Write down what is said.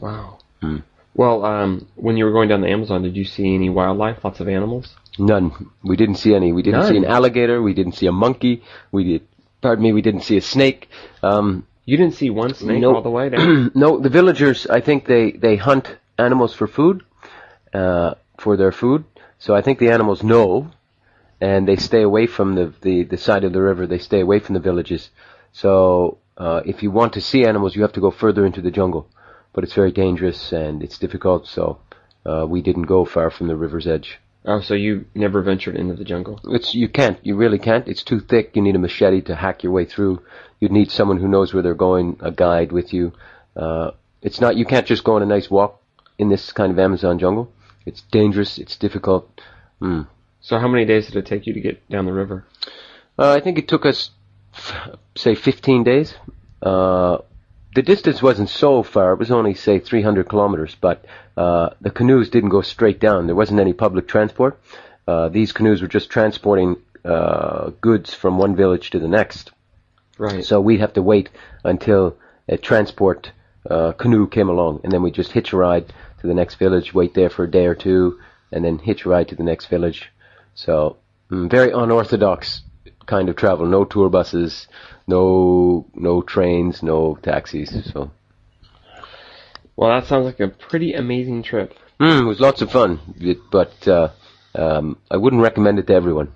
Wow. Hmm. Well, um, when you were going down the Amazon, did you see any wildlife? Lots of animals? None. We didn't see any. We didn't None? see an alligator. We didn't see a monkey. We did. Pardon me. We didn't see a snake. Um, You didn't see one snake No. all the way down? no, the villagers. I think they they hunt animals for food, uh, for their food. So I think the animals know, and they stay away from the the, the side of the river. They stay away from the villages. So uh, if you want to see animals, you have to go further into the jungle, but it's very dangerous and it's difficult. So uh, we didn't go far from the river's edge. oh, so you never ventured into the jungle? It's you can't. You really can't. It's too thick. You need a machete to hack your way through. You'd need someone who knows where they're going, a guide with you. Uh, it's not. You can't just go on a nice walk in this kind of Amazon jungle. It's dangerous. It's difficult. Hmm. So how many days did it take you to get down the river? Uh, I think it took us, f- say, 15 days. Uh, the distance wasn't so far. It was only, say, 300 kilometers, but uh, the canoes didn't go straight down. There wasn't any public transport. Uh, these canoes were just transporting uh, goods from one village to the next. Right. So we'd have to wait until a transport uh, canoe came along, and then we'd just hitch a ride to the next village, wait there for a day or two, and then hitch a ride to the next village. So mm, very unorthodox kind of travel. No tour buses, no no trains, no taxis. So Well, that sounds like a pretty amazing trip. mm, it was lots of fun, it, but uh, um, I wouldn't recommend it to everyone.